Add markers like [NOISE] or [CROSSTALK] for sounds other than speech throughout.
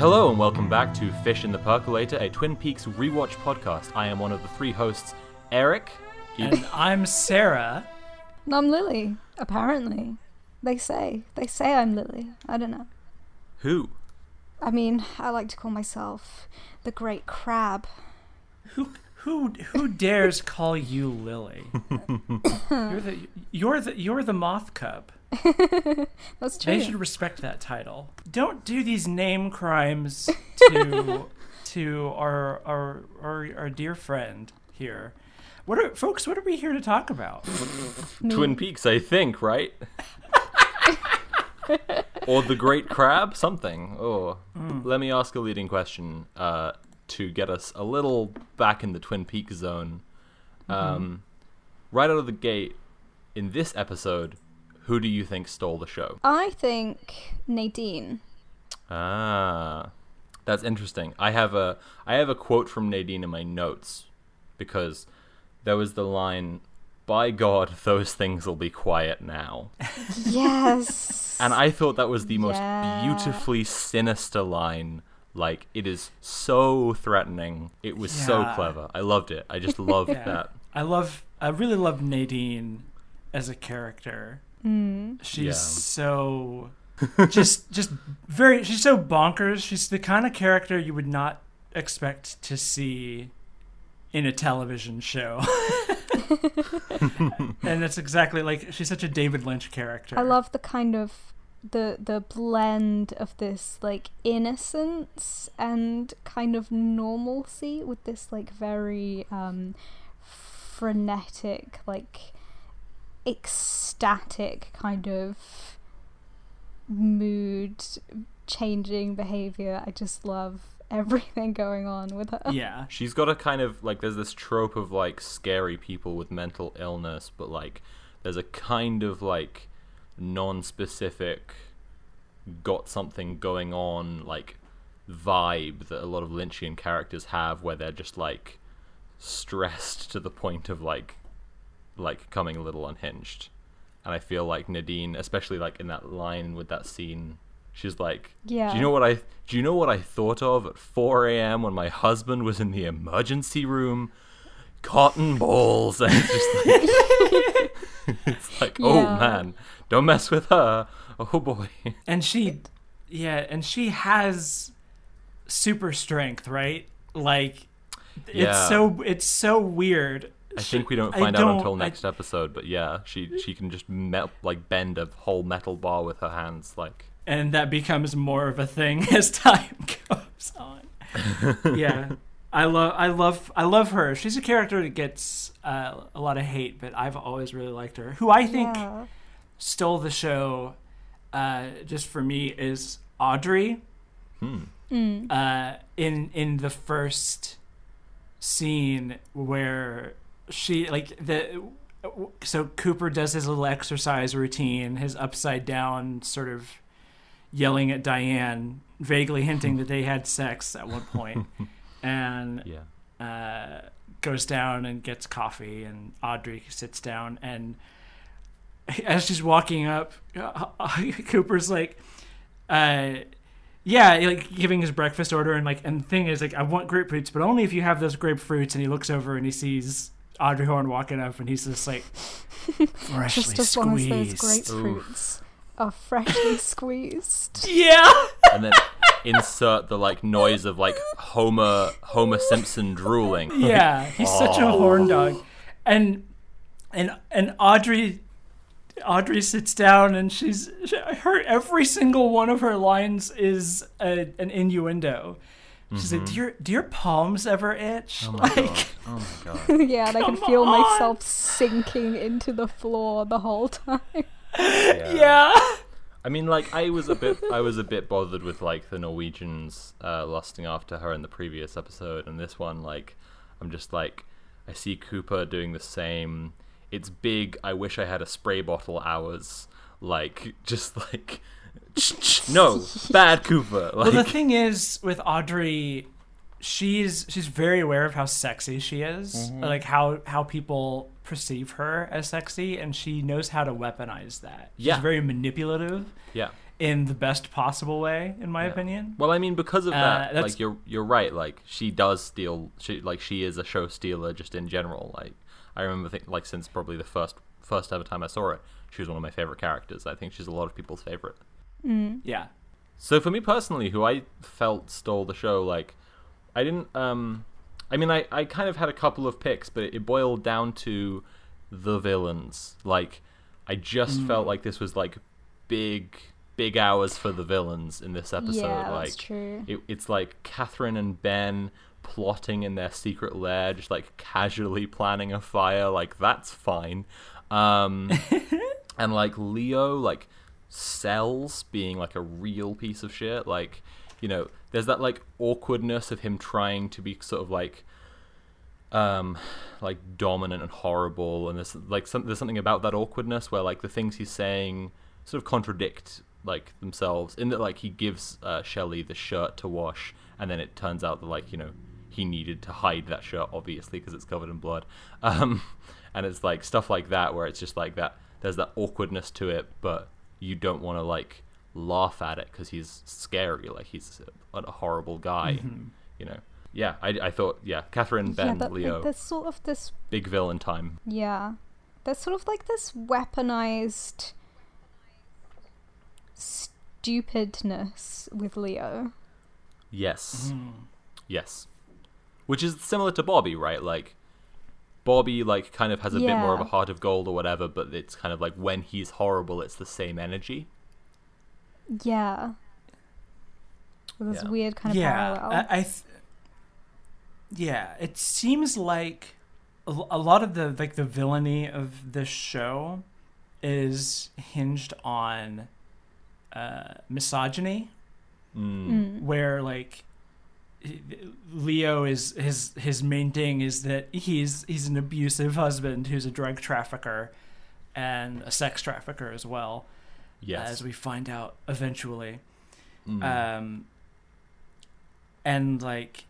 Hello and welcome back to Fish in the Percolator, a Twin Peaks rewatch podcast. I am one of the three hosts, Eric. And I'm Sarah. And I'm Lily, apparently. They say. They say I'm Lily. I don't know. Who? I mean, I like to call myself the Great Crab. Who who who dares call you Lily? you're the you're the you're the moth cub. That's true. They should respect that title. Don't do these name crimes to to our, our our our dear friend here. What are folks? What are we here to talk about? [LAUGHS] Twin Peaks, I think, right? [LAUGHS] or the Great Crab, something. Oh, let me ask a leading question uh, to get us a little back in the Twin Peaks zone. Um, right out of the gate, in this episode, who do you think stole the show? I think Nadine. Ah, that's interesting. I have a I have a quote from Nadine in my notes because there was the line, "By God, [LAUGHS] those things will be quiet now," [LAUGHS] Yes. and I thought that was the most Yeah. beautifully sinister line. Like it is so threatening. It was so clever. I loved it. I just [LAUGHS] loved Yeah. that. I love. I really love Nadine as a character. Mm. She's Yeah. so [LAUGHS] just just very. She's so bonkers. She's the kind of character you would not expect to see in a television show. [LAUGHS] and it's exactly like she's such a David Lynch character. I love the kind of the the blend of this like innocence and kind of normalcy with this like very um frenetic like ecstatic kind of mood changing behavior i just love everything going on with her Yeah. [LAUGHS] She's got a kind of like there's this trope of like scary people with mental illness, but like there's a kind of like non-specific got something going on like vibe that a lot of Lynchian characters have where they're just like stressed to the point of like like coming a little unhinged. And I feel like Nadine, especially like in that line with that scene, she's like yeah do you know what I do you know what I thought of at 4 a.m. when my husband was in the emergency room? Cotton balls. [LAUGHS] And it's just like, [LAUGHS] it's like oh man, don't mess with her. Oh boy. And she [LAUGHS] yeah, and she has super strength, right? Like Yeah. it's so it's so weird. I think we don't I find out don't- until I- next episode, but yeah, she she can just melt like bend a whole metal bar with her hands, like and that becomes more of a thing [LAUGHS] as time [LAUGHS] goes on. yeah, I love, I love, I love her. She's a character that gets uh, a lot of hate, but I've always really liked her. Who I think yeah. Stole the show, uh, just for me, is Audrey. hmm. Mm. Uh, in in the first scene where she like the so Cooper does his little exercise routine, his upside down sort of yelling at Diane, vaguely hinting that they had sex at one point, [LAUGHS] and Yeah. uh, goes down and gets coffee, and Audrey sits down, and [LAUGHS] as she's walking up, [LAUGHS] Cooper's like, uh, yeah, like giving his breakfast order, and like, and the thing is, like, I want grapefruits, but only if you have those grapefruits. And he looks over and he sees Audrey Horne walking up, and he's just like, [LAUGHS] freshly just as long as those squeezed. grapefruits are freshly squeezed Yeah. And then insert the like noise of like Homer Homer Simpson drooling. Yeah, he's such a horn dog, and and and Audrey, Audrey sits down and she's she, her every single one of her lines is a, an innuendo. She's like, "Do your do your palms ever itch?" Oh my [LAUGHS] like, god. Oh my god. [LAUGHS] yeah, and I can feel on. myself sinking into the floor the whole time. yeah. I mean, like I was a bit, I was a bit bothered with like the Norwegians uh, lusting after her in the previous episode, and this one, like, I'm just like, I see Cooper doing the same. It's big. I wish I had a spray bottle hours. Like, [LAUGHS] just like, no, [LAUGHS] bad Cooper. Like, Well, the thing is with Audrey, she's she's very aware of how sexy she is, Mm-hmm. like how how people perceive her as sexy, and she knows how to weaponize that. She's Yeah. very manipulative, yeah, in the best possible way, in my Yeah. opinion. Well, I mean, because of Uh, that, that's- like you're you're right. Like she does steal. She like she is a show stealer just in general. Like I remember, think, like since probably the first first ever time I saw it, she was one of my favorite characters. I think she's a lot of people's favorite. Mm. Yeah. So for me personally, who I felt stole the show, like I didn't. um I mean, I I kind of had a couple of picks, but it, boiled down to the villains. Like I just felt like this was like big big hours for the villains in this episode. yeah, like that's true. it, it's like Catherine and Ben plotting in their secret lair, just like casually planning a fire. Like that's fine. Um, [LAUGHS] and like Leo, like sells being like a real piece of shit. Like you know, there's that like awkwardness of him trying to be sort of like um like dominant and horrible and there's like some, there's something about that awkwardness where like the things he's saying sort of contradict like themselves in that like he gives uh, Shelley the shirt to wash and then it turns out that like you know he needed to hide that shirt obviously because it's covered in blood um and it's like stuff like that where it's just like that there's that awkwardness to it but you don't want to like laugh at it because he's scary like he's a, a horrible guy you know yeah I, I thought yeah Catherine Ben yeah, but Leo like, there's sort of this big villain time Yeah. There's sort of like this weaponized stupidness with Leo. yes Mm. Yes. Which is similar to Bobby, right? Like Bobby like kind of has a bit more of a heart of gold or whatever, but it's kind of like when he's horrible it's the same energy. Yeah. With this Yeah. weird kind of yeah, parallel. I, I th- yeah, it seems like a lot of the like the villainy of this show is hinged on uh, misogyny, Mm. Mm. where like Leo is his his main thing is that he's he's an abusive husband who's a drug trafficker and a sex trafficker as well, Yes. as we find out eventually. Mm. um and like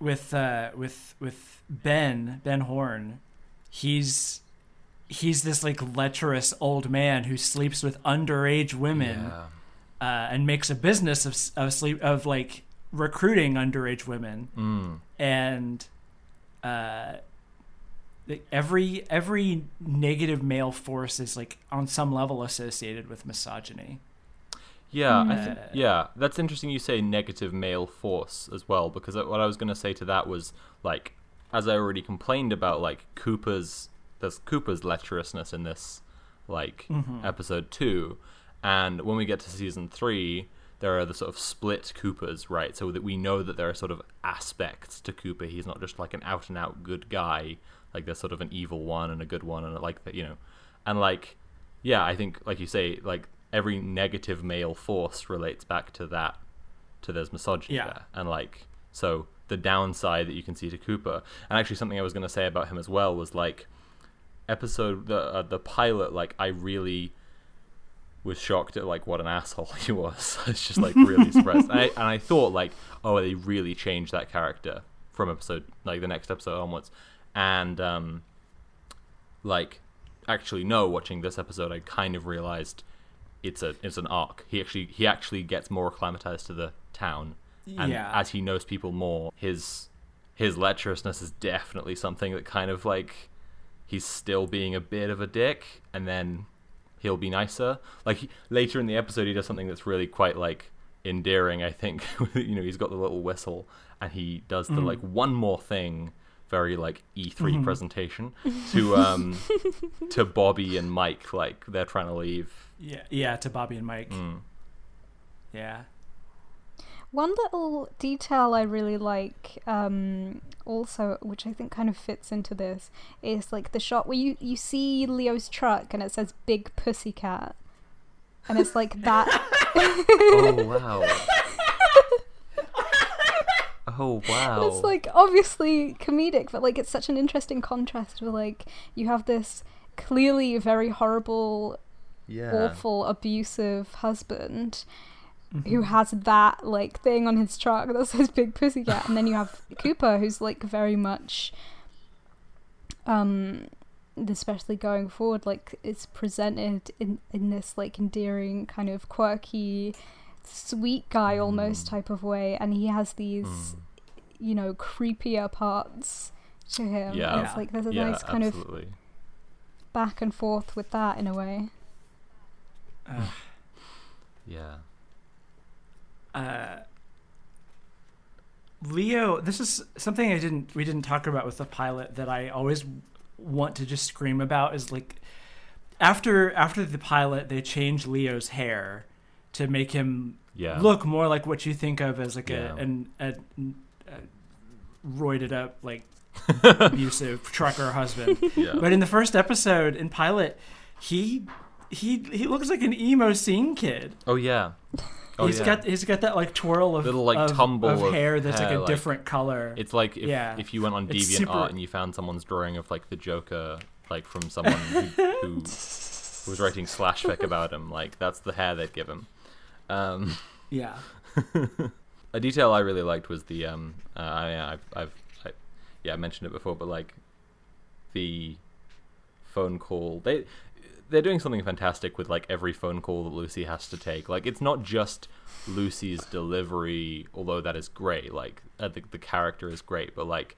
with uh with with ben ben horne he's he's this like lecherous old man who sleeps with underage women Yeah. uh, and makes a business of of sleep of like recruiting underage women Mm. and uh every every negative male force is like on some level associated with misogyny Yeah, I think Mm. yeah, that's interesting you say negative male force as well because what I was going to say to that was like as I already complained about like Cooper's there's Cooper's lecherousness in this like Mhm. episode 2 and when we get to season 3 there are the sort of split Coopers, right? So that we know that there are sort of aspects to Cooper. He's not just like an out and out good guy. Like there's sort of an evil one and a good one and like that, you know. And like yeah, I think like you say like every negative male force relates back to that to there's misogyny Yeah. there. And like so the downside that you can see to Cooper. And actually something I was going to say about him as well was like episode the uh, the pilot like I really was shocked at like what an asshole [LAUGHS] he was. [LAUGHS] it's just like really surprised. And I, and I thought like, oh, they really changed that character from episode like the next episode onwards. And um like actually no, watching this episode I kind of realized it's a it's an arc. He actually he actually gets more acclimatized to the town. And yeah as he knows people more, his his lecherousness is definitely something that kind of like he's still being a bit of a dick and then he'll be nicer. Like he, later in the episode, he does something that's really quite like endearing. I think [LAUGHS] you know he's got the little whistle and he does the Mhm. like one more thing, very like E3 Mhm. presentation to um to [LAUGHS] Bobby and Mike. Like they're trying to leave. Yeah, yeah, to Bobby and Mike. Mm. Yeah. One little detail I really like, um, also, which I think kind of fits into this, is like the shot where you, you see Leo's truck and it says Big Pussycat. And it's like that. [LAUGHS] Oh [LAUGHS] wow. oh wow. It's like obviously comedic, but like it's such an interesting contrast where like you have this clearly very horrible, yeah. awful, abusive husband Mm-hmm. who has that like thing on his truck that [LAUGHS] says big pussy cat and then you have [LAUGHS] cooper who's like very much um especially going forward, like it's presented in in this like endearing kind of quirky, sweet guy almost Mm. type of way, and he has these Mm. you know creepier parts to him. Yeah. And it's like there's a yeah, nice kind of absolutely. back and forth with that in a way. Uh, [SIGHS] Yeah. Uh, Leo, this is something I didn't we didn't talk about with the pilot that I always want to just scream about is like after after the pilot they changed Leo's hair to make him Yeah. look more like what you think of as like Yeah. a, an, a, a roided up like [LAUGHS] abusive trucker husband. Yeah. But in the first episode in pilot, he he he looks like an emo scene kid. oh yeah. Oh he's yeah. got he's got that like twirl of Little, like, of, tumble of of hair that's hair, like a like- different color. It's like if, Yeah. if you went on Deviant DeviantArt super- and you found someone's drawing of like the Joker, like from someone who, who [LAUGHS] was writing slash fic about him, like that's the hair they'd give him. Um, yeah. [LAUGHS] a detail I really liked was the um, uh, I, I've, I've I, yeah I mentioned it before, but like the phone call they they're doing something fantastic with like every phone call that Lucy has to take. Like it's not just Lucy's delivery, although that is great. Like uh, the the character is great, but like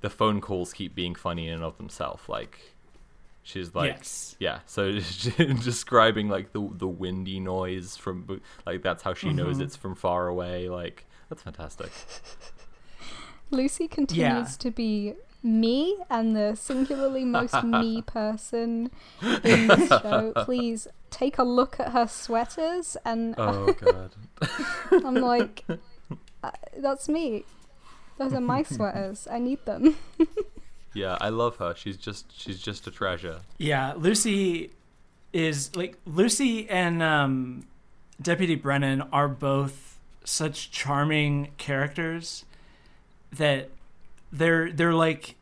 the phone calls keep being funny in and of themselves. Like she's like yes. yeah, so [LAUGHS] describing like the the windy noise from like that's how she knows Mhm. it's from far away. Like that's fantastic. Lucy continues to be me and the singularly most [LAUGHS] me person in this [LAUGHS] show. Please take a look at her sweaters, and Oh [LAUGHS] god. I'm like, uh, that's me. Those are my sweaters. I need them. Yeah, I love her. She's just she's just a treasure. Yeah, Lucy is like Lucy and um, Deputy Brennan are both such charming characters that they're they're like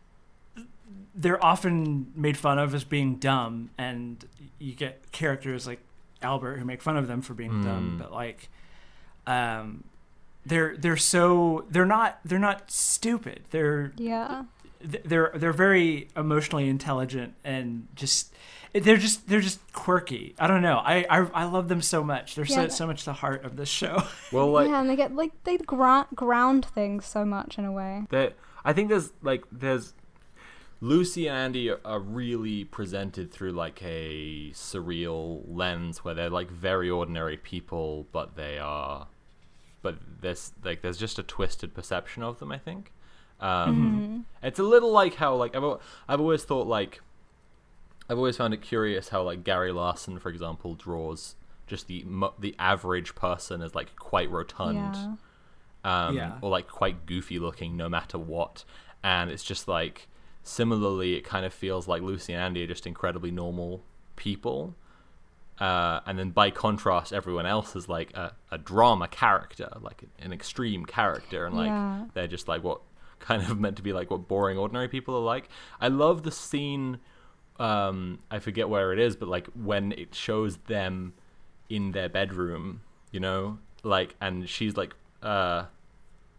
they're often made fun of as being dumb, and you get characters like Albert who make fun of them for being dumb, Mm. but like um, they're they're so they're not they're not stupid. They're Yeah. they're they're very emotionally intelligent and just they're just they're just quirky. I don't know. I I, I love them so much. They're Yeah. so so much the heart of this show. Well, like yeah, and they get like they gra- ground things so much in a way. there, I think there's like there's Lucy and Andy are, really presented through like a surreal lens where they're like very ordinary people, but they are, but there's like there's just a twisted perception of them. I think. Um, Mhm. It's a little like how like I've I've always thought like I've always found it curious how like Gary Larson, for example, draws just the the average person as like quite rotund, Yeah. Um, Yeah. or like quite goofy looking, no matter what. And it's just like similarly, it kind of feels like Lucy and Andy are just incredibly normal people. Uh, and then by contrast, everyone else is like a, a drama character, like an extreme character, and like Yeah. they're just like what kind of [LAUGHS] meant to be like what boring ordinary people are like. I love the scene. Um, I forget where it is, but like when it shows them in their bedroom, you know, like, and she's like, uh,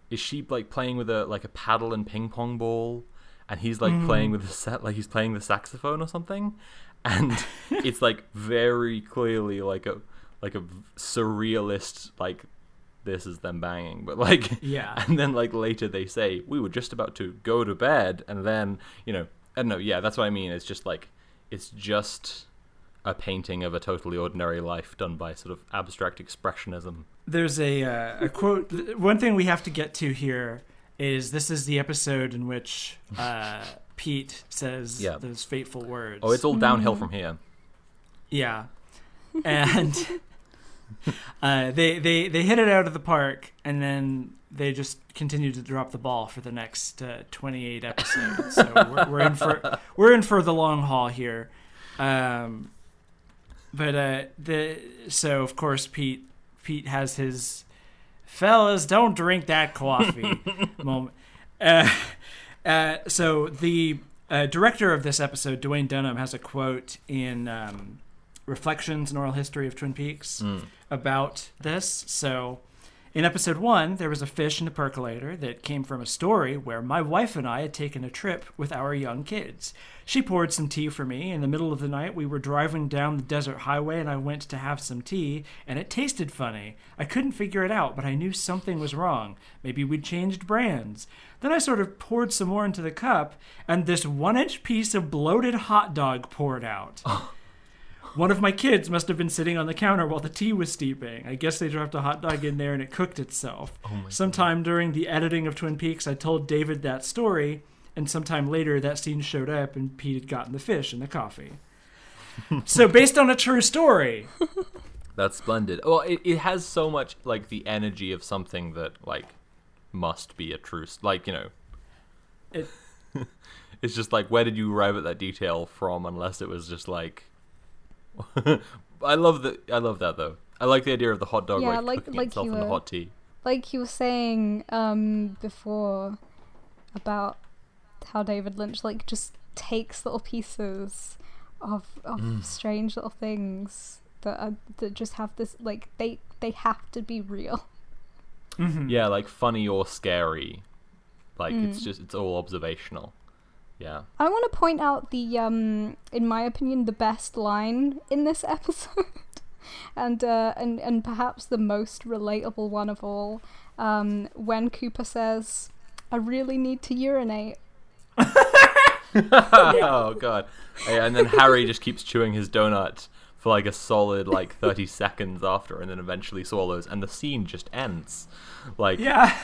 is she like playing with a like a paddle and ping pong ball, and he's like Mhm. playing with the set, like he's playing the saxophone or something, and [LAUGHS] it's like very clearly like a like a surrealist like this is them banging, but like yeah. [LAUGHS] and then like later they say we were just about to go to bed and then you know i don't know yeah that's what i mean it's just like it's just a painting of a totally ordinary life done by sort of abstract expressionism There's a uh, a quote. One thing we have to get to here is this is the episode in which uh, Pete says Yeah. those fateful words. oh it's all downhill Mhm. from here Yeah, and uh, they they they hit it out of the park, and then they just continue to drop the ball for the next uh, 28 episodes. So we're, we're in for we're in for the long haul here. Um, but uh, the so of course Pete Pete has his fellas don't drink that coffee [LAUGHS] moment. Uh, uh, so the uh, director of this episode, Duwayne Dunham, has a quote in um, Reflections: An Oral History of Twin Peaks Mm. about this. So In episode one, there was a fish in the percolator that came from a story where my wife and I had taken a trip with our young kids. She poured some tea for me. In the middle of the night, we were driving down the desert highway and I went to have some tea, and it tasted funny. I couldn't figure it out, but I knew something was wrong. Maybe we'd changed brands. Then I sort of poured some more into the cup, and this one inch piece of bloated hot dog poured out. [LAUGHS] One of my kids must have been sitting on the counter while the tea was steeping. I guess they dropped a hot dog in there and it cooked itself. Oh sometime during the editing of Twin Peaks, I told David that story, and sometime later that scene showed up and Pete had gotten the fish and the coffee. [LAUGHS] so, based on a true story, That's splendid. Well, it, it has so much like the energy of something that like must be a true s- like you know. It- [LAUGHS] it's just like where did you arrive at that detail from? Unless it was just like. [LAUGHS] I love that. I love that though. I like the idea of the hot dog Yeah, like, like- cooking like itself you in the hot tea. like you were saying um, before about how David Lynch like just takes little pieces of of Mm. strange little things that are, that just have this like they they have to be real. Mhm. Yeah, like funny or scary. Like it's Mm. just it's all observational. Yeah. I want to point out the um in my opinion the best line in this [LAUGHS] episode. And, uh, and and perhaps the most relatable one of all, um, when Cooper says, "I really need to urinate." [LAUGHS] [LAUGHS] oh god. Yeah, and then Harry just keeps chewing his donut for like a solid like 30 seconds after and then eventually swallows and the scene just ends. Like yeah,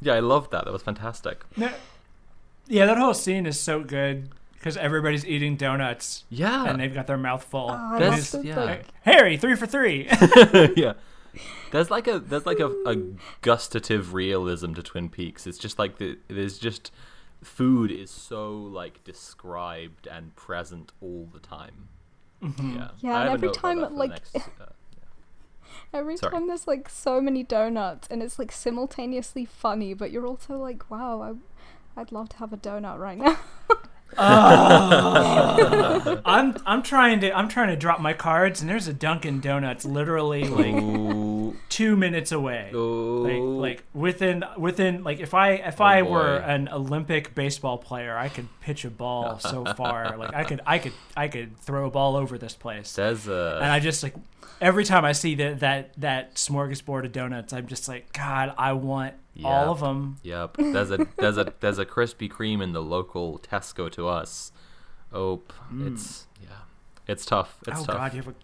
Yeah. I loved that. That was fantastic. No- yeah, that whole scene is so good because everybody's eating donuts Yeah. and they've got their mouth full. Oh, I That's- love the, yeah. like, Harry, three for three. [LAUGHS] [LAUGHS] yeah. There's like a there's like a, a gustative realism to Twin Peaks. It's just like the there's just food is so like described and present all the time. Yeah. Yeah, I and every time, that for the like- next, uh, Every Sorry. time there's like so many donuts and it's like simultaneously funny, but you're also like, wow, I, I'd love to have a donut right now. [LAUGHS] I'm I'm trying to I'm trying to drop my cards and there's a Dunkin' Donuts literally like Ooh, two minutes away. ooh. Like, like within within like if I if I were an Olympic baseball player, I could pitch a ball so far. Like I could I could I could throw a ball over this place. says uh And I just like every time I see that that that smorgasbord of donuts, I'm just like, God, I want Yeah. all of them. Yep. There's a there's a there's a Krispy Kreme in the local Tesco to us. Oh, p- mm. it's yeah. It's tough. It's oh tough. God, you have a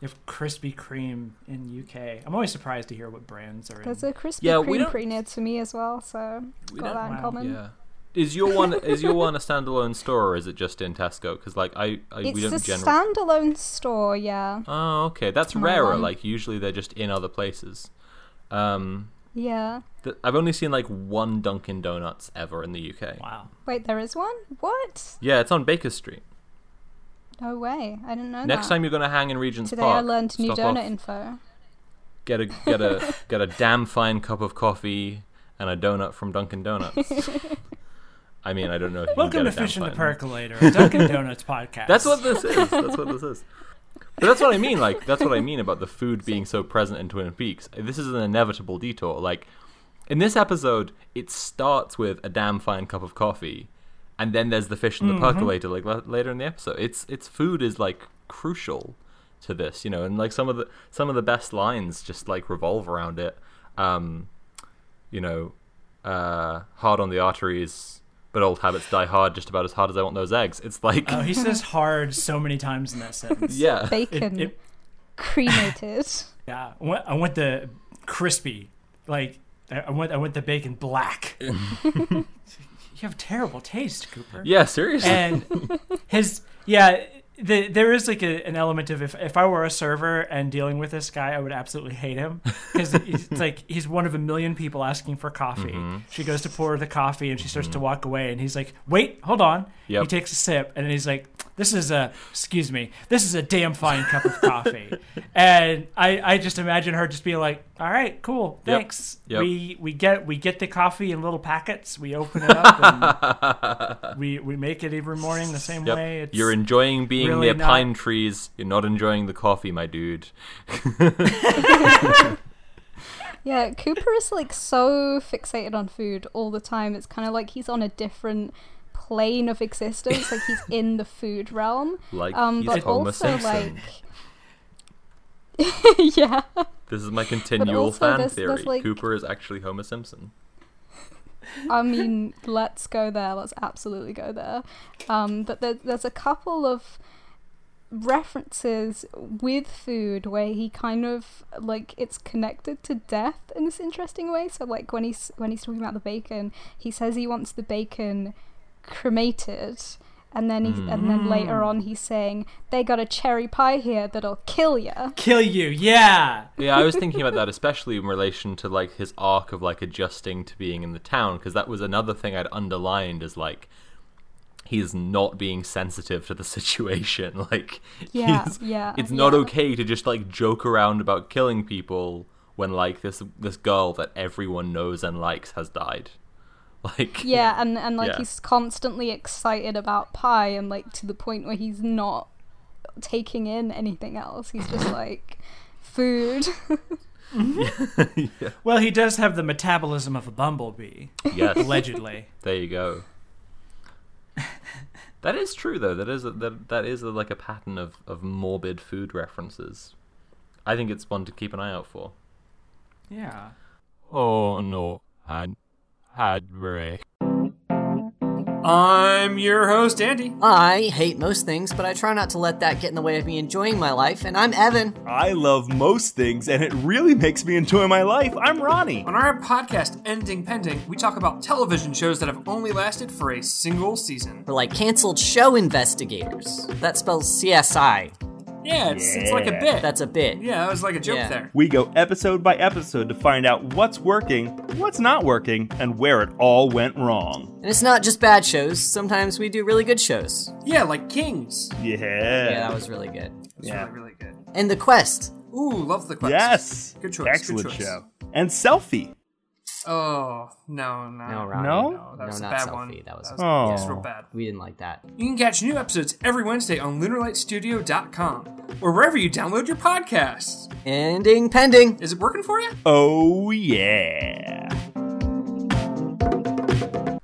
you have Krispy Kreme in UK. I'm always surprised to hear what brands are in. There's a Krispy Yeah, Kreme don't- pretty near to me as well, so We got that in wow, common. Yeah. Is your one is your one a [LAUGHS] standalone store or is it just in Tesco? Because like I, I It's we don't generally. standalone store, yeah. oh, okay. That's My rarer. one. Like usually they're just in other places. Um, Yeah. th- I've only seen like one Dunkin' Donuts ever in the UK. wow. Wait, there is one? What? Yeah, it's on Baker Street. No way. I didn't know Next that. time you're gonna hang in Regent's Today Park, I learned new donut off, info. get a get a [LAUGHS] get a damn fine cup of coffee and a donut from Dunkin' Donuts. [LAUGHS] I mean, I don't know. If you Welcome to Fish in the. Percolator, Dunkin' Donuts podcast. That's what this is. That's what this is. But that's what I mean. Like that's what I mean about the food being so present in Twin Peaks. This is an inevitable detour. Like in this episode, it starts with a damn fine cup of coffee, and then there's the fish in the percolator. Like la- later in the episode, it's it's food is like crucial to this, you know, and like some of the some of the best lines just like revolve around it. Um, you know, uh, hard on the arteries. But old habits die hard, just about as hard as I want those eggs. It's like, Oh, he says [LAUGHS] hard so many times in that sentence. yeah, Bacon it- cremated. [LAUGHS] Yeah, I want, I went the crispy, like I want I went the bacon black. [LAUGHS] you have terrible taste, Cooper. Yeah, seriously. And his yeah, the, there is like a, an element of if if I were a server and dealing with this guy, I would absolutely hate him because it's [LAUGHS] like he's one of a million people asking for coffee. Mm-hmm. She goes to pour the coffee and she starts to walk away, and he's like, "Wait, hold on." Yep. He takes a sip and he's like, "This is a excuse me, this is a damn fine cup of coffee." and I I just imagine her just being like, "All right, cool, Yep. thanks. Yep. We we get we get the coffee in little packets. We open it up and [LAUGHS] we we make it every morning the same Yep. way. It's, You're enjoying being really near not- pine trees. You're not enjoying the coffee, my dude. [LAUGHS] [LAUGHS] Yeah, Cooper is like so fixated on food all the time. It's kind of like he's on a different plane of existence. Like he's in the food realm. [LAUGHS] Like Um, but Homer also Simpson. like, [LAUGHS] yeah, This is my continual fan there's- theory. there's, like- Cooper is actually Homer Simpson. I mean, let's go there. Let's absolutely go there. Um, but there, there's a couple of references with food where he kind of like it's connected to death in this interesting way. So like when he's when he's talking about the bacon, he says he wants the bacon cremated. And then he, and then later Mm. on he's saying they got a cherry pie here that'll kill you Kill you, yeah. Yeah, I was thinking about that, especially in relation to like his arc of like adjusting to being in the town, because that was another thing I'd underlined as like he's not being sensitive to the [LAUGHS] situation. Like, Yeah, he's, yeah, it's not yeah. okay to just like joke around about killing people when like this this girl that everyone knows and likes has died. [LAUGHS] Like, Yeah, and and like Yeah. he's constantly excited about pie, and like to the point where he's not taking in anything else. He's just [LAUGHS] like food. [LAUGHS] yeah. Well, he does have the metabolism of a bumblebee, yes, allegedly. there you go. That is true, though. That is a, that that is a, like a pattern of, of morbid food references. I think it's one to keep an eye out for. Yeah. Oh no, had had break. I'm your host, Andy. I hate most things, but I try not to let that get in the way of me enjoying my life, and I'm Evan. I love most things, and it really makes me enjoy my life. I'm Ronnie. On our podcast, Ending Pending, we talk about television shows that have only lasted for a single season. We're like canceled show investigators. That spells CSI. Yeah, it's, it's like a bit. That's a bit. yeah, that was like a joke Yeah. there. We go episode by episode to find out what's working, what's not working, and where it all went wrong. And it's not just bad shows, sometimes we do really good shows. Yeah, like Kings. Yeah. Yeah, that was really good. It's Yeah. really, really good. And The Quest. Ooh, love the quest. Yes. Good choice. Excellent good choice. show. And Selfie. Oh, no, no. No, Ronnie. No? No, that was no, a not bad selfie. one. That was, Oh. That's real bad. we didn't like that. You can catch new episodes every Wednesday on LunarLightStudio.com or wherever you download your podcasts. Ending pending. Is it working for you? Oh, yeah.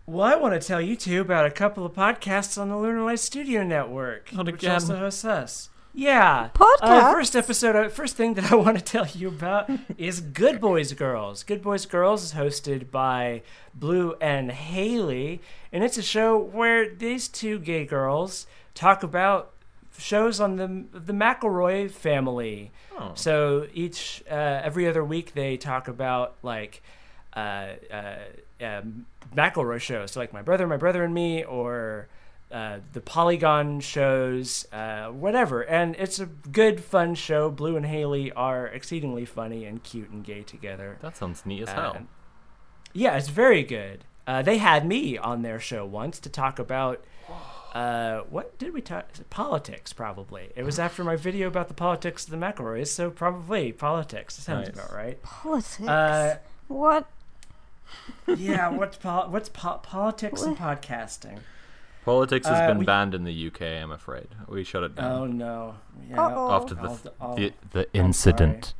Well, I want to tell you two about a couple of podcasts on the Lunar Light Studio Network, Not which also hosts us. Yeah. Uh, first episode, uh, first thing that I [LAUGHS] want to tell you about is Good Boys Girls. Good Boys Girls is hosted by Blue and Haley, and it's a show where these two gay girls talk about shows on the the McElroy family. Oh. So each uh, every other week they talk about like uh, uh, um, McElroy shows, so like My Brother, My Brother and Me, or uh, the Polygon shows, uh, whatever. And it's a good, fun show. Blue and Haley are exceedingly funny and cute and gay together. That sounds neat as Uh, hell. yeah, it's very good. Uh, they had me on their show once to talk about uh, what did we talk? Politics, probably. It was after my video about the politics of the McElroys, so probably politics. That sounds Nice. about right. Politics. Uh, what? yeah, what's pol- what's po- politics and podcasting? Politics has uh, been we- banned in the UK. I'm afraid we shut it down Oh no! Yeah. Uh-oh. after the I'll- I'll- the, the incident.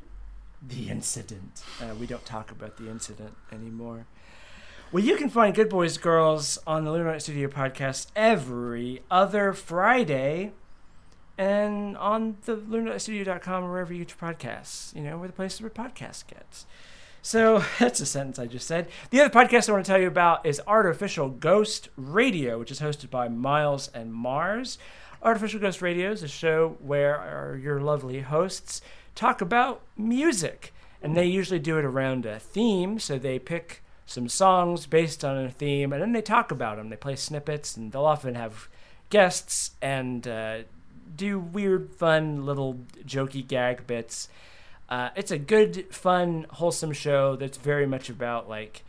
The incident. Uh, we don't talk about the incident anymore. Well, you can find Good Boys Girls on the Lunar Light Studio podcast every other Friday and on the lunarlightstudio.com or wherever you get your podcasts, you know, where the place where podcast gets. So [LAUGHS] that's a sentence I just said. The other podcast I want to tell you about is Artificial Ghost Radio, which is hosted by Miles and Mars. Artificial Ghost Radio is a show where our, your lovely hosts talk about music, and they usually do it around a theme. So they pick some songs based on a theme, and then they talk about them. They play snippets, and they'll often have guests and uh, do weird, fun little jokey gag bits. Uh, it's a good, fun, wholesome show that's very much about like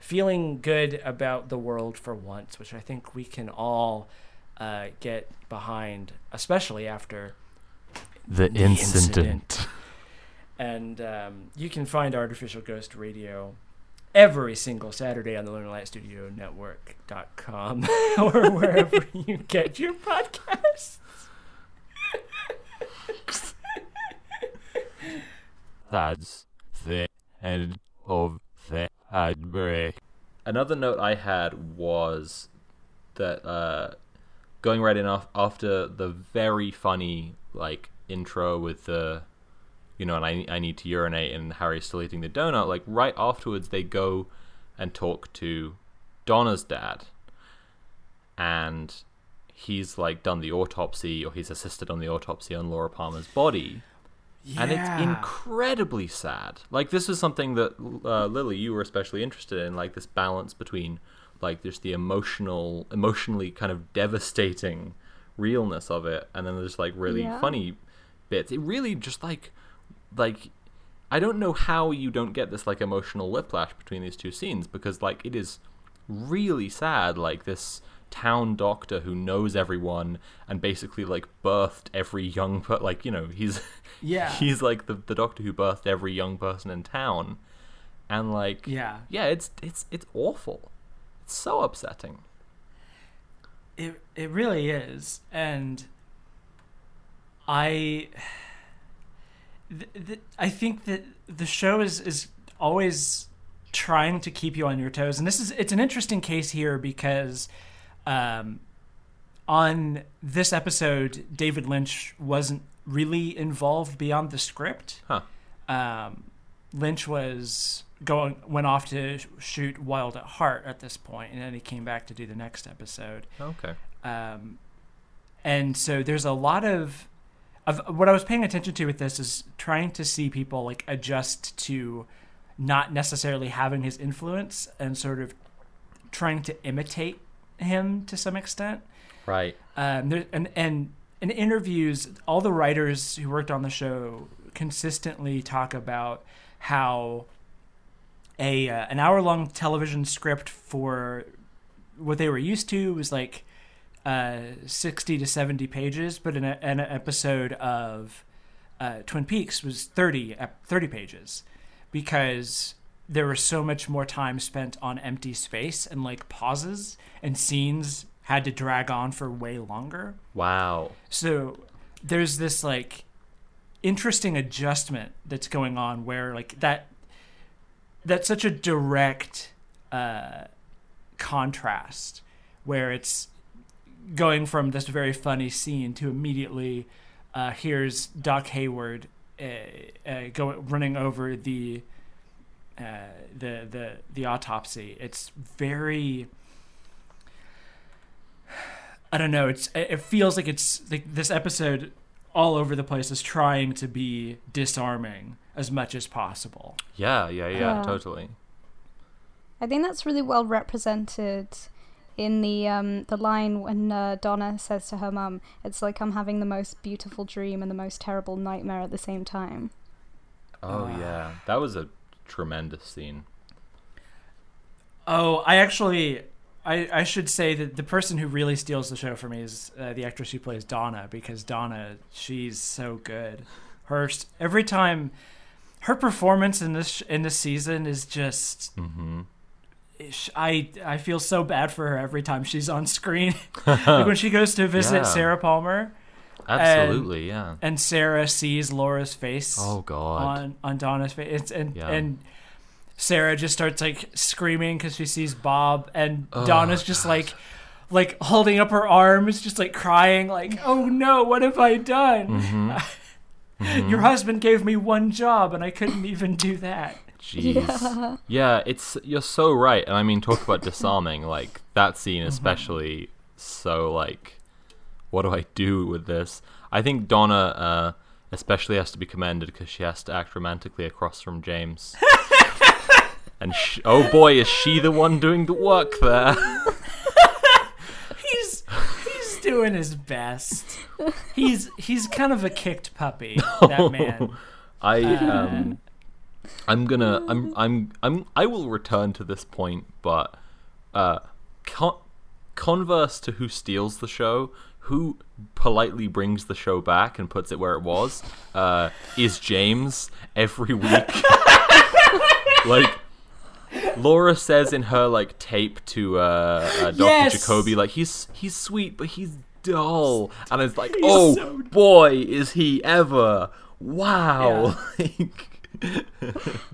feeling good about the world for once, which I think we can all uh, get behind, especially after The, The incident. And um, you can find Artificial Ghost Radio every single Saturday on the Lunar Light Studio Network.com [LAUGHS] or wherever you get your podcasts. That's the end of the ad break. Another note I had was that uh, going right in off after the very funny like intro with the you know and I I need to urinate and Harry's still eating the donut like right afterwards they go and talk to Donna's dad and he's like done the autopsy or he's assisted on the autopsy on Laura Palmer's body and it's incredibly sad. Like this is something that uh, Lily, you were especially interested in, like this balance between like there's the emotional, emotionally kind of devastating realness of it, and then there's like really Yeah. funny bits. It really just like like I don't know how you don't get this like emotional whiplash between these two scenes because like it is really sad. Like this town doctor who knows everyone and basically like birthed every young per like you know he's [LAUGHS] Yeah. he's like the, the doctor who birthed every young person in town. And like Yeah. yeah it's it's it's awful. It's so upsetting. It it really is, and I th- th- I think that the show is is always trying to keep you on your toes, and this is it's an interesting case here because um, on this episode, David Lynch wasn't really involved beyond the script. huh um, Lynch was going went off to shoot Wild at Heart at this point, and then he came back to do the next episode. okay Um, and so there's a lot of of what I was paying attention to with this is trying to see people like adjust to not necessarily having his influence and sort of trying to imitate him to some extent. right Um, there, and and in interviews, all the writers who worked on the show consistently talk about how a uh, an hour long television script for what they were used to was like uh, sixty to seventy pages, but in a, an episode of uh, Twin Peaks was 30, ep- 30 pages because there was so much more time spent on empty space and like pauses and scenes had to drag on for way longer. wow So there's this like interesting adjustment that's going on where like that that's such a direct uh, contrast where it's going from this very funny scene to immediately uh, here's Doc Hayward uh, uh, going running over the uh, the the the autopsy. It's very I don't know. It's it feels like it's like this episode all over the place is trying to be disarming as much as possible. yeah yeah yeah Yeah. totally I think that's really well represented in the um the line when uh, Donna says to her mum, "It's like I'm having the most beautiful dream and the most terrible nightmare at the same time." oh Ah. yeah that was a tremendous scene Oh, I actually I, I should say that the person who really steals the show for me is uh, the actress who plays Donna because Donna she's so good. Her every time her performance in this in this season is just mm-hmm I I feel so bad for her every time she's on screen. [LAUGHS] like when she goes to visit Yeah. Sarah Palmer absolutely yeah and Sarah sees Laura's face oh god on on Donna's face, it's, and Yeah. and Sarah just starts like screaming because she sees Bob, and Oh, Donna's just like like holding up her arms, just like crying, like "Oh no, what have I done? Mm-hmm. [LAUGHS] Your husband gave me one job, and I couldn't even do that." Jeez. [LAUGHS] Yeah. it's you're so right. And I mean talk about disarming, like that scene Mm-hmm. especially so like what do I do with this? I think Donna uh especially has to be commended because she has to act romantically across from James. [LAUGHS] and sh- oh boy, is she the one doing the work there? [LAUGHS] He's he's doing his best. He's he's kind of a kicked puppy. [LAUGHS] That man. I um I'm gonna I'm I'm I'm I will return to this point, but uh con- converse to who steals the show, who politely brings the show back and puts it where it was, uh is James every week. [LAUGHS] like Laura says in her like tape to uh, uh Dr. Yes! Jacoby like he's he's sweet but he's dull and it's like He's oh so- boy is he ever wow like [LAUGHS]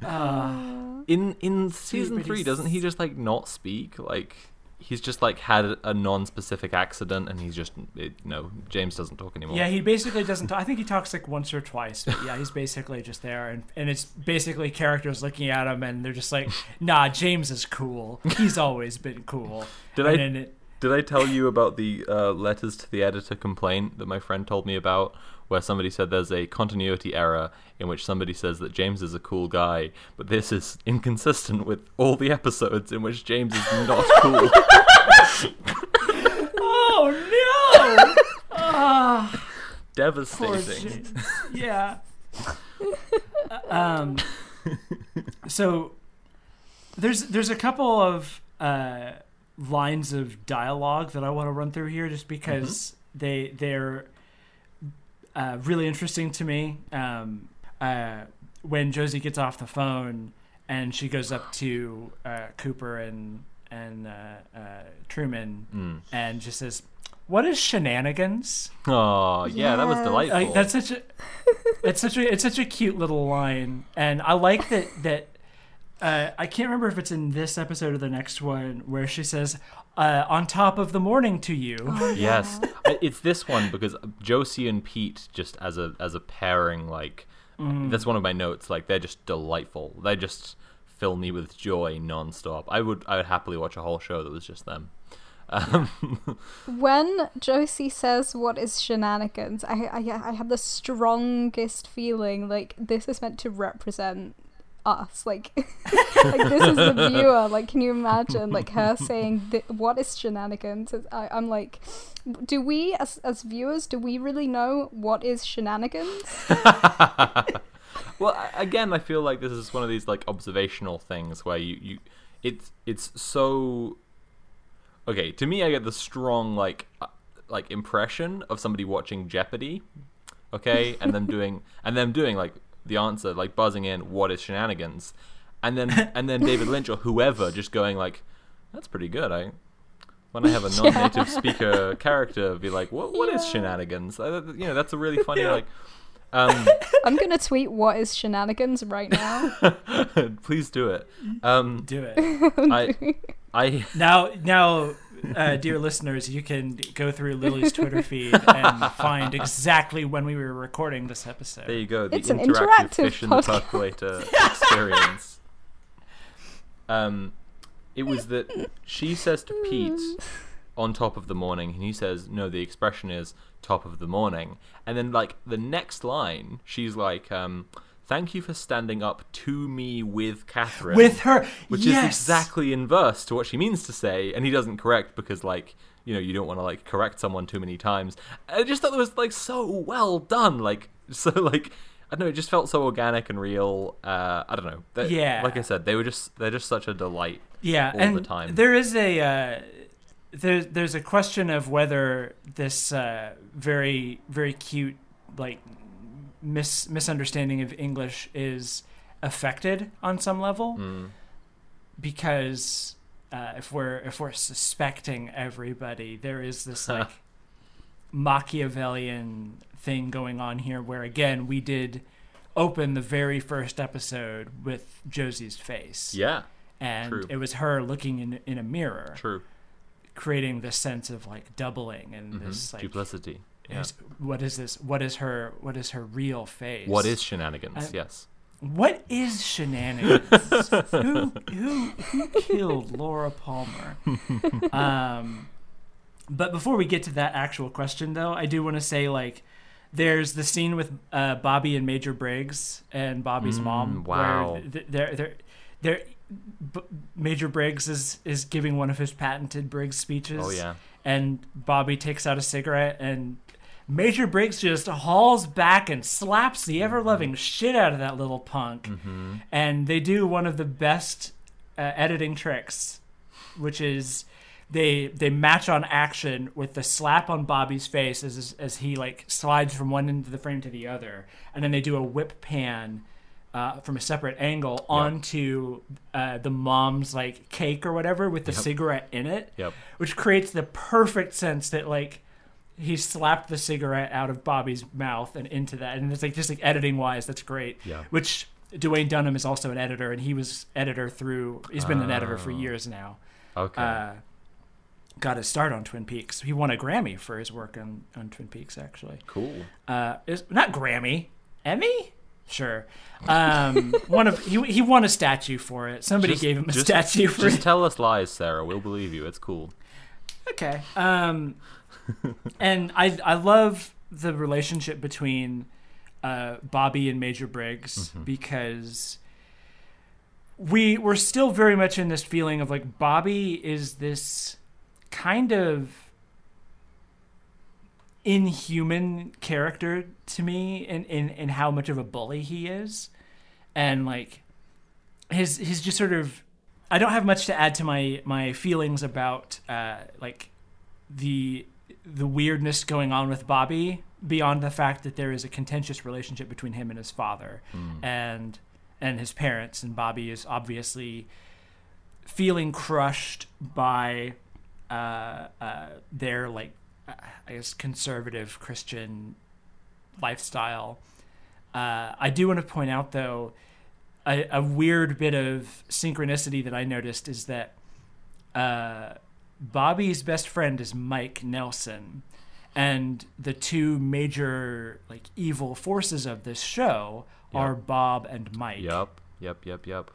Uh, In in season three, doesn't he just like not speak? Like he's just like had a non-specific accident, and he's just it, no. James doesn't talk anymore. yeah, he basically doesn't. Talk, I think he talks like once or twice. But yeah, he's basically just there, and and it's basically characters looking at him, and they're just like, "Nah, James is cool. He's always been cool." Did and I- then it, Did I tell you about the uh, letters to the editor complaint that my friend told me about, where somebody said there's a continuity error in which somebody says that James is a cool guy, but this is inconsistent with all the episodes in which James is not [LAUGHS] cool. oh no! Ah. Devastating. Yeah. um. So there's there's a couple of uh, lines of dialogue that I want to run through here, just because they they're uh, really interesting to me. Um, uh, when Josie gets off the phone and she goes up to uh, Cooper and and uh, uh, Truman Mm. and just says, "What is shenanigans?" Oh, yeah, that was delightful. Like, that's such a it's such a it's such a cute little line, and I like that that uh, I can't remember if it's in this episode or the next one where she says, uh, "On top of the morning to you." Yes, I- it's this one because Josie and Pete just as a as a pairing, like that's one of my notes. Like they're just delightful. They just fill me with joy nonstop. I would I would happily watch a whole show that was just them. Um, [LAUGHS] When Josie says what is shenanigans, I, I I have the strongest feeling like this is meant to represent us. Like, [LAUGHS] like this is the viewer. Like, can you imagine like her [LAUGHS] saying th- what is shenanigans? I, I'm like, do we as as viewers do we really know what is shenanigans? [LAUGHS] well, again, I feel like this is one of these like observational things where you you it's it's so okay to me. I get the strong like uh, like impression of somebody watching Jeopardy, okay, and them doing and them doing like the answer like buzzing in what is shenanigans, and then [LAUGHS] and then David Lynch or whoever just going like that's pretty good. I when I have a [LAUGHS] non-native speaker character be like what what is Yeah. shenanigans? Uh, You know that's a really [LAUGHS] funny like. Um, I'm gonna tweet what is shenanigans right now. Please do it. Um, Do it I, I, now. Now, uh, dear listeners, you can go through Lily's Twitter feed and find exactly when we were recording this episode. there you go. The It's an interactive, interactive fish in the podcast. percolator [LAUGHS] experience. Um, it was that she says to Pete on top of the morning, and he says, "No, the expression is top of the morning." And then, like the next line, she's like, um, "Thank you for standing up to me with Catherine." With her, which yes! is exactly inverse to what she means to say, and he doesn't correct because like you know you don't want to like correct someone too many times. I just thought it was like so well done, like [LAUGHS] so like I don't know, it just felt so organic and real. Uh, I don't know. They- Yeah. like I said, they were just they're just such a delight. yeah, all and the time. there is a uh, there, there's a question of whether this uh, very very cute like mis- misunderstanding of English is affected on some level Mm. because uh, if we're if we're suspecting everybody, there is this [LAUGHS] like Machiavellian thing going on here, where again we did open the very first episode with Josie's face, Yeah, and true. it was her looking in in a mirror, true. creating this sense of like doubling and Mhm. this like Duplicity. Yeah. what is this? What is her? What is her real face? What is shenanigans? I- yes. What is shenanigans? [LAUGHS] who who who killed Laura Palmer? [LAUGHS] Um, but before we get to that actual question, though, I do want to say like, there's the scene with uh, Bobby and Major Briggs and Bobby's Mm, mom. wow. Where th- they're they're they're. B- Major Briggs is is giving one of his patented Briggs speeches. Oh yeah. And Bobby takes out a cigarette and Major Briggs just hauls back and slaps the ever loving shit out of that little punk. Mm-hmm. And they do one of the best uh, editing tricks, which is they they match on action with the slap on Bobby's face as as he like slides from one end of the frame to the other, and then they do a whip pan uh, from a separate angle onto uh, the mom's like cake or whatever with the Yep. cigarette in it Yep. which creates the perfect sense that like he slapped the cigarette out of Bobby's mouth and into that, and it's like just like editing wise, that's great. Yeah. Which Duwayne Dunham is also an editor, and he was editor through. He's been an editor for Oh. years now. Okay. Uh, got his start on Twin Peaks. He won a Grammy for his work on, on Twin Peaks, actually. cool. Uh, is not Grammy, Emmy. Sure. Um, [LAUGHS] one of he he won a statue for it. Somebody Just- gave him a just- statue for Just it. tell us lies, Sarah. We'll believe you. It's cool. Okay. Um, [LAUGHS] and I I love the relationship between uh, Bobby and Major Briggs because we we're still very much in this feeling of like Bobby is this kind of inhuman character to me in, in, in how much of a bully he is. And like his his just sort of I don't have much to add to my my feelings about uh, like the the weirdness going on with Bobby beyond the fact that there is a contentious relationship between him and his father and and his parents and Bobby is obviously feeling crushed by uh, uh, their like uh, I guess conservative Christian lifestyle. Uh, I do want to point out though a, a weird bit of synchronicity that I noticed is that uh, Bobby's best friend is Mike Nelson, and the two major like evil forces of this show are Bob and Mike. Yep. Yep. Yep. Yep.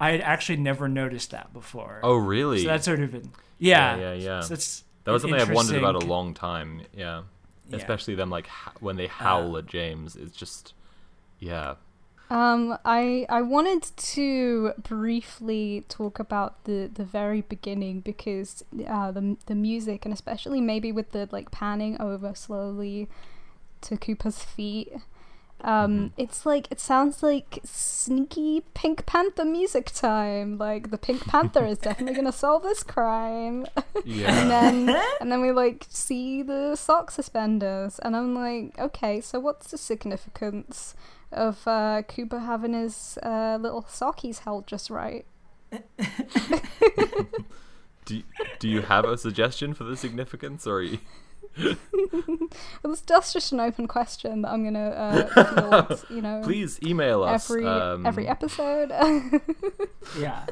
I had actually never noticed that before. Oh, really? so that's sort of an yeah, Yeah, yeah, yeah. So it's that was something I've wondered about a long time. Yeah. Yeah. Especially them like when they howl uh. at James. It's just, yeah. Um, I I wanted to briefly talk about the the very beginning because uh, the the music and especially maybe with the like panning over slowly to Cooper's feet. Um, it's like it sounds like sneaky Pink Panther music time. Like the Pink Panther is definitely gonna [LAUGHS] solve this crime. [LAUGHS] Yeah. and then [LAUGHS] and then we like see the sock suspenders and i'm like okay so what's the significance of uh cooper having his uh little sockies held just right [LAUGHS] do, do you have a suggestion for the significance, or are you... [LAUGHS] well, that's- that's just an open question that i'm gonna uh field, [LAUGHS] you know please email us? every um, every episode yeah.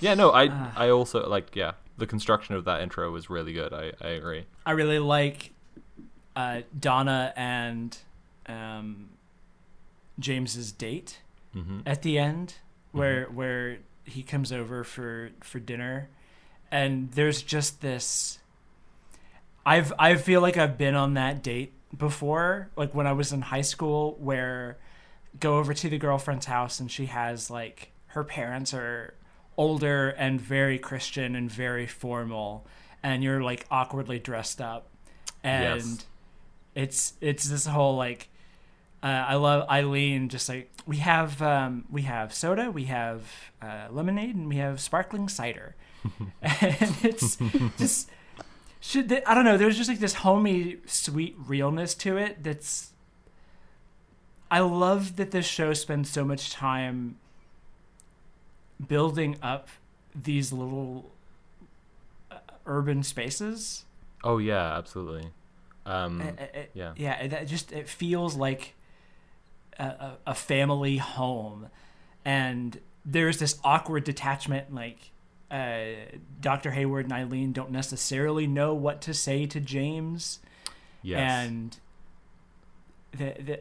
Yeah, no, I Ah. I also like yeah. The construction of that intro was really good. I I agree. I really like uh, Donna and um, James's date hmm at the end, where where he comes over for for dinner, and there's just this. I've I feel like I've been on that date before, like when I was in high school, where go over to the girlfriend's house and she has like her parents are older and very Christian and very formal, and you're like awkwardly dressed up, and Yes. it's it's this whole like uh, I love Eileen. Just like we have um, we have soda, we have uh, lemonade, and we have sparkling cider, [LAUGHS] and it's just should th- I don't know. There's just like this homey, sweet realness to it. That's I love that this show spends so much time building up these little uh, urban spaces. Oh yeah, absolutely. Um, It- it- yeah. yeah. It, it just it feels like a, a, family home, and there's this awkward detachment. Like uh, Dr. Hayward and Eileen don't necessarily know what to say to James, yes. and the the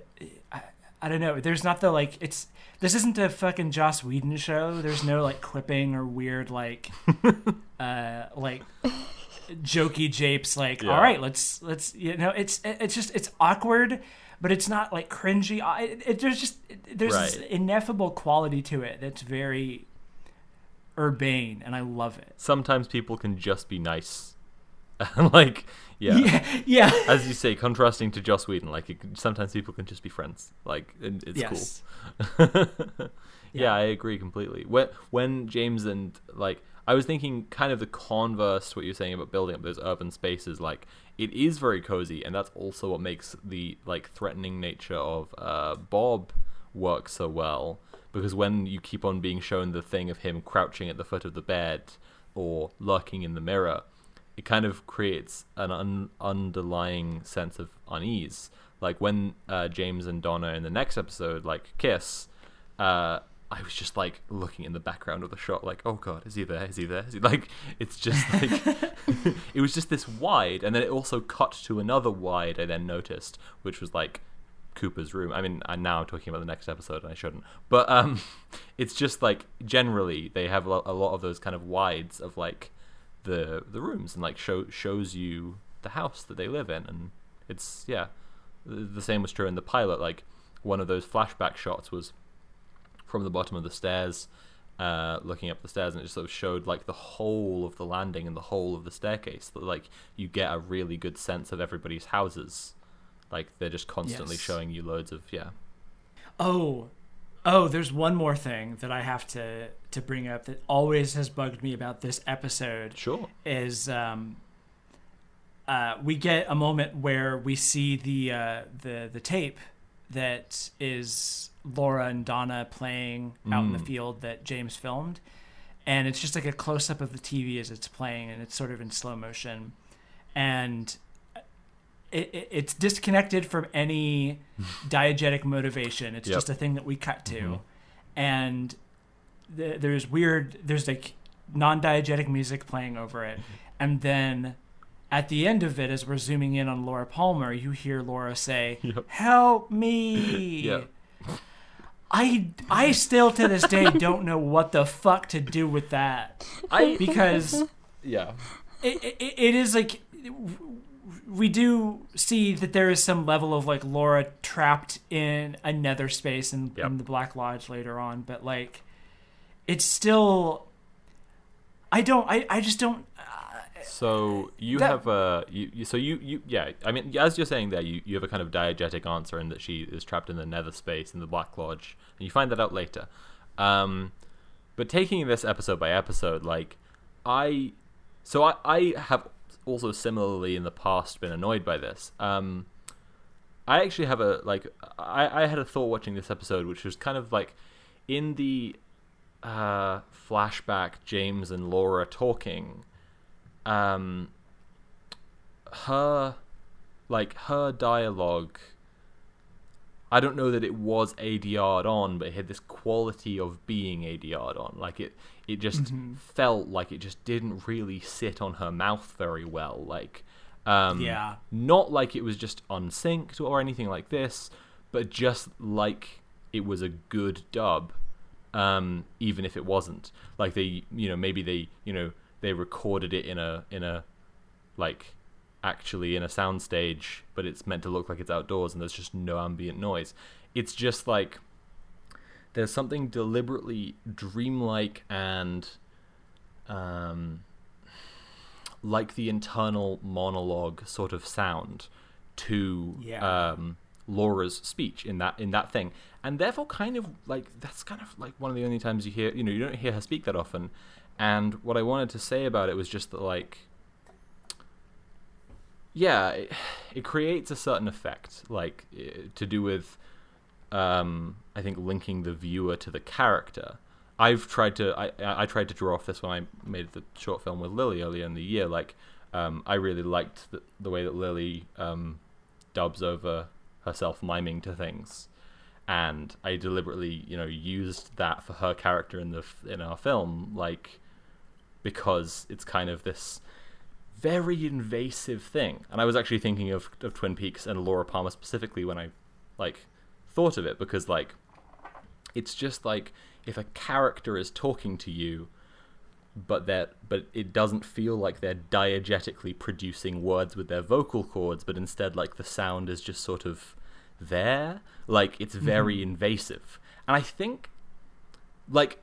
I, I don't know. There's not the like it's. This isn't a fucking Joss Whedon show. There's no like clipping or weird like, [LAUGHS] uh, like jokey japes like Yeah. all right let's let's you know it's it's just it's awkward but it's not like cringy I- it, it, there's just it, there's this ineffable quality to it that's very urbane and i love it Sometimes people can just be nice. [LAUGHS] like yeah. yeah yeah As you say, contrasting to Joss Whedon, like can- sometimes people can just be friends. Like it's yes [LAUGHS] cool. yeah, I agree completely. When when James and like I was thinking kind of the converse to what you're saying about building up those urban spaces, like it is very cozy and that's also what makes the like threatening nature of uh Bob work so well. Because when you keep on being shown the thing of him crouching at the foot of the bed or lurking in the mirror, it kind of creates an un- underlying sense of unease. Like when uh, James and Donna in the next episode like kiss, uh, I was just like looking in the background of the shot, like, oh god, is he there? Is he there? Is he like? It's just like [LAUGHS] it was just this wide, and then it also cut to another wide. I then noticed, which was like Cooper's room. I mean, I'm now talking about the next episode, and I shouldn't. But um, [LAUGHS] it's just like generally they have a lo- a lot of those kind of wides of like the the rooms and like show shows you the house that they live in, and it's yeah. The same was true in the pilot. Like one of those flashback shots was from the bottom of the stairs, uh, looking up the stairs, and it just sort of showed like the whole of the landing and the whole of the staircase. That like you get a really good sense of everybody's houses. Like they're just constantly Yes. showing you loads of yeah. Oh, oh, there's one more thing that I have to to bring up that always has bugged me about this episode. Sure. Is um, uh, we get a moment where we see the uh, the the tape that is Laura and Donna playing out in the Mm. field that James filmed, and it's just like a close up of the TV as it's playing, and it's sort of in slow motion, and it, it, it's disconnected from any [LAUGHS] diegetic motivation. It's Yep. just a thing that we cut to, Mhm. and th- there's weird. There's like non-diegetic music playing over it, and then at the end of it, as we're zooming in on Laura Palmer, you hear Laura say, [LAUGHS] Yep. "Help me." [LAUGHS] Yep. I I still to this day don't know what the fuck to do with that I because yeah. it, it, it is like we do see that there is some level of like Laura trapped in another space in, Yep. in the Black Lodge later on, but like it's still I don't I, I just don't So you That- have a you, you so you you yeah I mean as you're saying there you, you have a kind of diegetic answer in that she is trapped in the nether space in the Black Lodge and you find that out later, um, but taking this episode by episode like I so I I have also similarly in the past been annoyed by this. Um, I actually have a like I I had a thought watching this episode which was kind of like in the uh, flashback James and Laura talking um her like her dialogue I don't know that it was ADR'd on, but it had this quality of being ADR'd on. Like it, it just felt like it just didn't really sit on her mouth very well. Like, um, Yeah. not like it was just unsynced or anything like this, but just like it was a good dub, um, even if it wasn't. Like they, you know, maybe they, you know, they recorded it in a in a like actually in a soundstage, but it's meant to look like it's outdoors and there's just no ambient noise. It's just like there's something deliberately dreamlike and um like the internal monologue sort of sound to Yeah. um Laura's speech in that in that thing. And therefore kind of like that's kind of like one of the only times you hear you know, you don't hear her speak that often. And what I wanted to say about it was just that like yeah, it, [SIGHS] it creates a certain effect, like to do with, um, I think linking the viewer to the character. I've tried to, I, I I tried to draw off this when I made the short film with Lily earlier in the year. Like, um, I really liked the, the way that Lily um, dubs over herself miming to things, and I deliberately, you know, used that for her character in the in our film, like because it's kind of this very invasive thing. And I was actually thinking of, of Twin Peaks and Laura Palmer specifically when I like thought of it because like it's just like if a character is talking to you but that but it doesn't feel like they're diegetically producing words with their vocal cords but instead like the sound is just sort of there. Like it's mm-hmm. very invasive. And i think like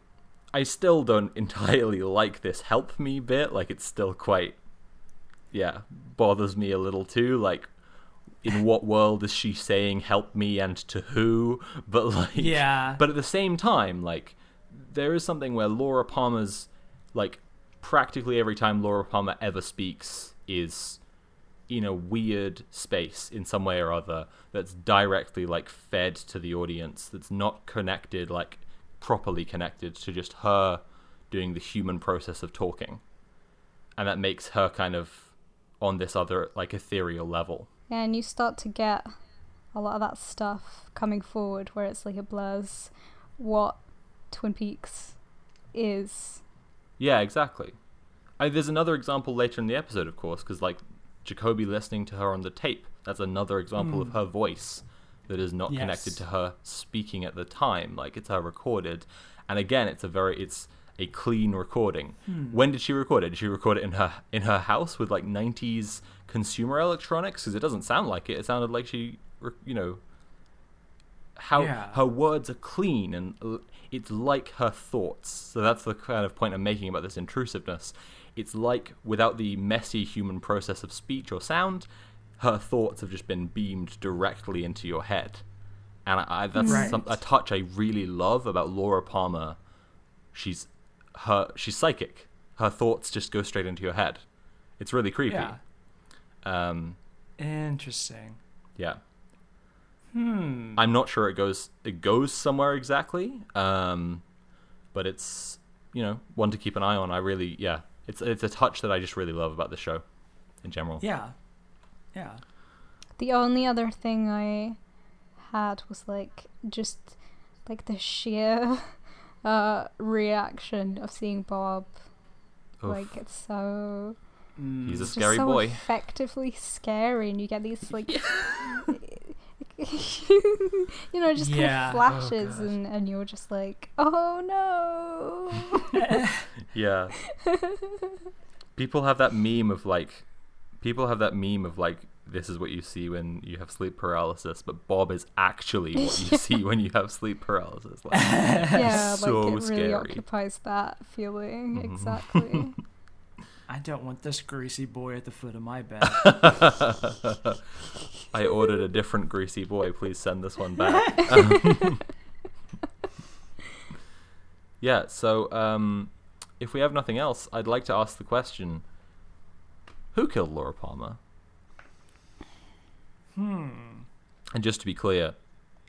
i still don't [LAUGHS] entirely like this help me bit like it's still quite yeah bothers me a little too like in [LAUGHS] what world is she saying help me and to who but like Yeah. but at the same time like there is something where laura palmer's like practically every time laura palmer ever speaks is in a weird space in some way or other that's directly like fed to the audience that's not connected like properly connected to just her doing the human process of talking and that makes her kind of on this other like ethereal level. Yeah, and you start to get a lot of that stuff coming forward where it's like it blurs what Twin Peaks is. Yeah, exactly. I, there's another example later in the episode, of course, because like Jacoby listening to her on the tape. That's another example hmm. of her voice that is not connected to her speaking at the time. Like it's her recorded, and again, it's a very it's a clean recording. Hmm. When did she record it? Did she record it in her in her house with like 90s consumer electronics? Because it doesn't sound like it. It sounded like she, you know, how Yeah. her words are clean and it's like her thoughts. So that's the kind of point I'm making about this intrusiveness. It's like without the messy human process of speech or sound, her thoughts have just been beamed directly into your head. And I, I, that's Right. some, a touch I really love about Laura Palmer. She's her she's psychic. Her thoughts just go straight into your head. It's really creepy. Yeah. Um, Interesting. yeah. Hmm. I'm not sure it goes it goes somewhere exactly, um, but it's you know one to keep an eye on. I really yeah, it's it's a touch that I just really love about the show, in general. Yeah. Yeah. The only other thing I had was like just like the sheer [LAUGHS] uh reaction of seeing Bob. Oof. Like it's so He's a scary just so boy. effectively scary, and you get these [LAUGHS] like. [LAUGHS] you know, just Yeah. kind Oh, of flashes, and, and you're just like, oh no. Yeah. people have that meme of like, people have that meme of like, this is what you see when you have sleep paralysis, but Bob is actually what you [LAUGHS] see when you have sleep paralysis. Like, [LAUGHS] yeah, so like it really occupies that feeling Mhm. exactly. [LAUGHS] I don't want this greasy boy at the foot of my bed. I ordered a different greasy boy. Please send this one back. Um, yeah. So, um, if we have nothing else, I'd like to ask the question: Who killed Laura Palmer? hmm. And just to be clear,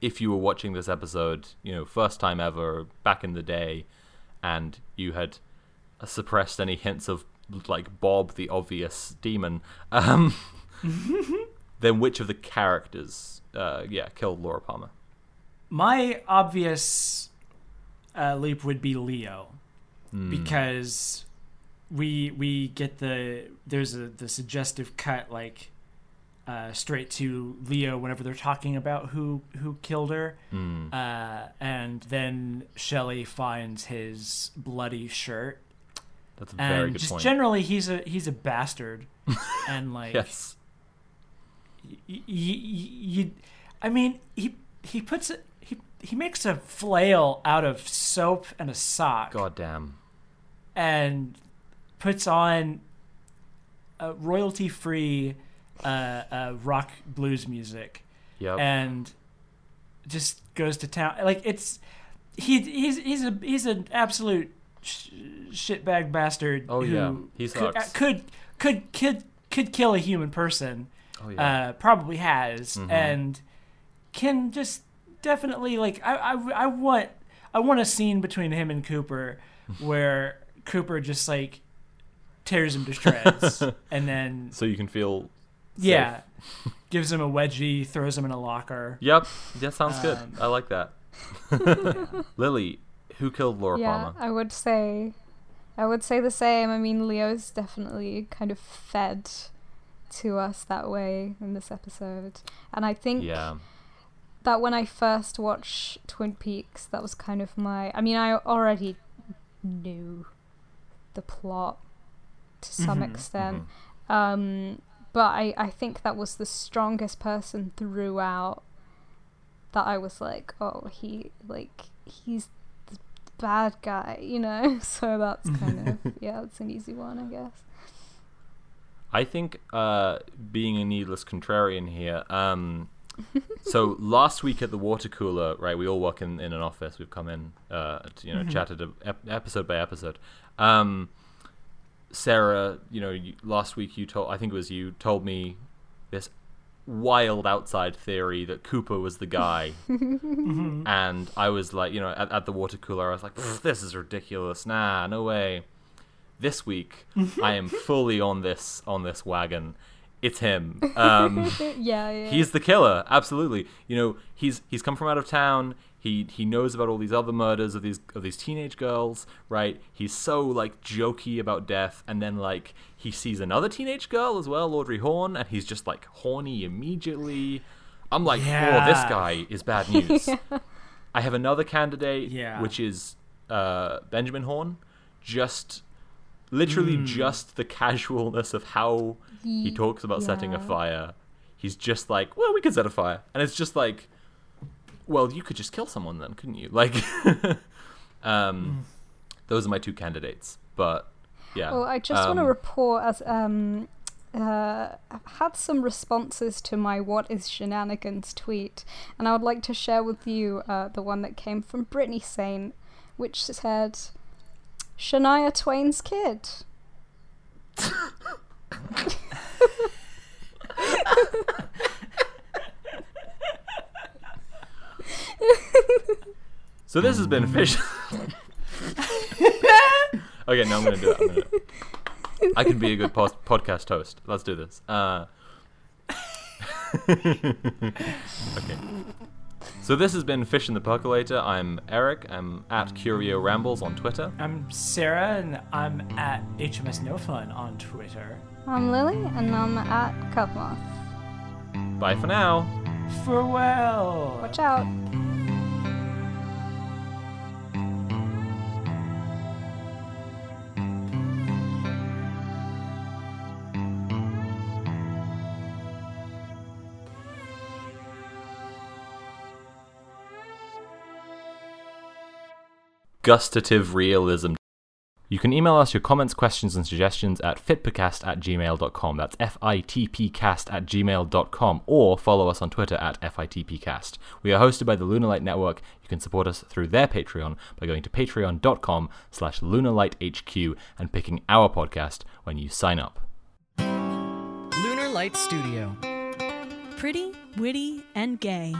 if you were watching this episode, you know, first time ever, back in the day, and you had suppressed any hints of like Bob, the obvious demon, um, [LAUGHS] then which of the characters, uh, yeah, killed Laura Palmer? My obvious uh, leap would be Leo Hmm. because we we get the there's a the suggestive cut like uh, straight to Leo whenever they're talking about who who killed her, Hmm. uh, and then Shelley finds his bloody shirt, That's a very and good just point. generally he's a he's a bastard, [LAUGHS] and like yes. y- y- y- you, I mean, he he puts it. He he makes a flail out of soap and a sock, God damn. and puts on a royalty-free uh, uh, rock blues music, Yep. and just goes to town. Like it's he he's he's a he's an absolute sh- shitbag bastard. Oh, yeah. He could, sucks. could could could could kill a human person oh yeah. uh, probably has, Mhm. and can just definitely like I, I I want I want a scene between him and Cooper [LAUGHS] where Cooper just like tears him to shreds, [LAUGHS] and then so you can feel. yeah, [LAUGHS] gives him a wedgie, throws him in a locker. Yep. That sounds good. Um, I like that. [LAUGHS] Lily, who killed Laura yeah, Palmer? I would say, I would say the same. I mean, Leo's definitely kind of fed to us that way in this episode, and I think Yeah. that when I first watched Twin Peaks, that was kind of my. I mean, I already knew the plot to some Mhm, extent, um, but I I think that was the strongest person throughout. That I was like, oh, he like he's the bad guy, you know. [LAUGHS] So that's [LAUGHS] kind of yeah, it's an easy one, I guess. I think uh, being a needless contrarian here. Um, so [LAUGHS] last week at the water cooler, right? We all work in, in an office. We've come in, uh, to, you know, chatted a, ep- episode by episode. Um, Sarah, you know, you, last week you told, I think it was you, told me this wild outside theory that Cooper was the guy, [LAUGHS] mm-hmm. and I was like, you know, at, at the water cooler, I was like, this is ridiculous. Nah, no way. this week mm-hmm. I am fully on this on this wagon. It's him. Um, [LAUGHS] yeah, yeah. He's the killer, absolutely. You know, he's he's come from out of town. He he knows about all these other murders of these of these teenage girls, right? He's so like jokey about death, and then like he sees another teenage girl as well, Audrey Horne, and he's just like horny immediately. I'm like, oh, this guy is bad news. [LAUGHS] I have another candidate, Yeah. which is uh, Benjamin Horne. Just literally Hmm. just the casualness of how he Ye- talks about setting a fire. He's just like, well, we could set a fire, and it's just like, well, you could just kill someone then, couldn't you? [LAUGHS] Like, um, those are my two candidates. But yeah, Well, I just want to um, report as um, uh, I've had some responses to my "What is shenanigans" tweet, and I would like to share with you uh, the one that came from Brittany Saint, which said, "Shania Twain's kid." So this has been fish. okay, now I'm gonna do it. I'm gonna... I can be a good post- podcast host. Let's do this. Uh... [LAUGHS] okay. So this has been Fish in the Percolator. I'm Eric. I'm at Curio Rambles on Twitter. I'm Sarah, and I'm at HMS No Fun on Twitter. I'm Lily, and I'm at Cupmoth. Bye for now. Farewell. Watch out. Gustative realism. You can email us your comments, questions, and suggestions at fitpcast at gmail.com. That's F-I-T-P-cast at gmail.com. Or follow us on Twitter at FITPcast. We are hosted by the Lunarlight Network. You can support us through their Patreon by going to patreon.com slash lunarlighthq and picking our podcast when you sign up. Lunar Light Studio. Pretty, witty, and gay.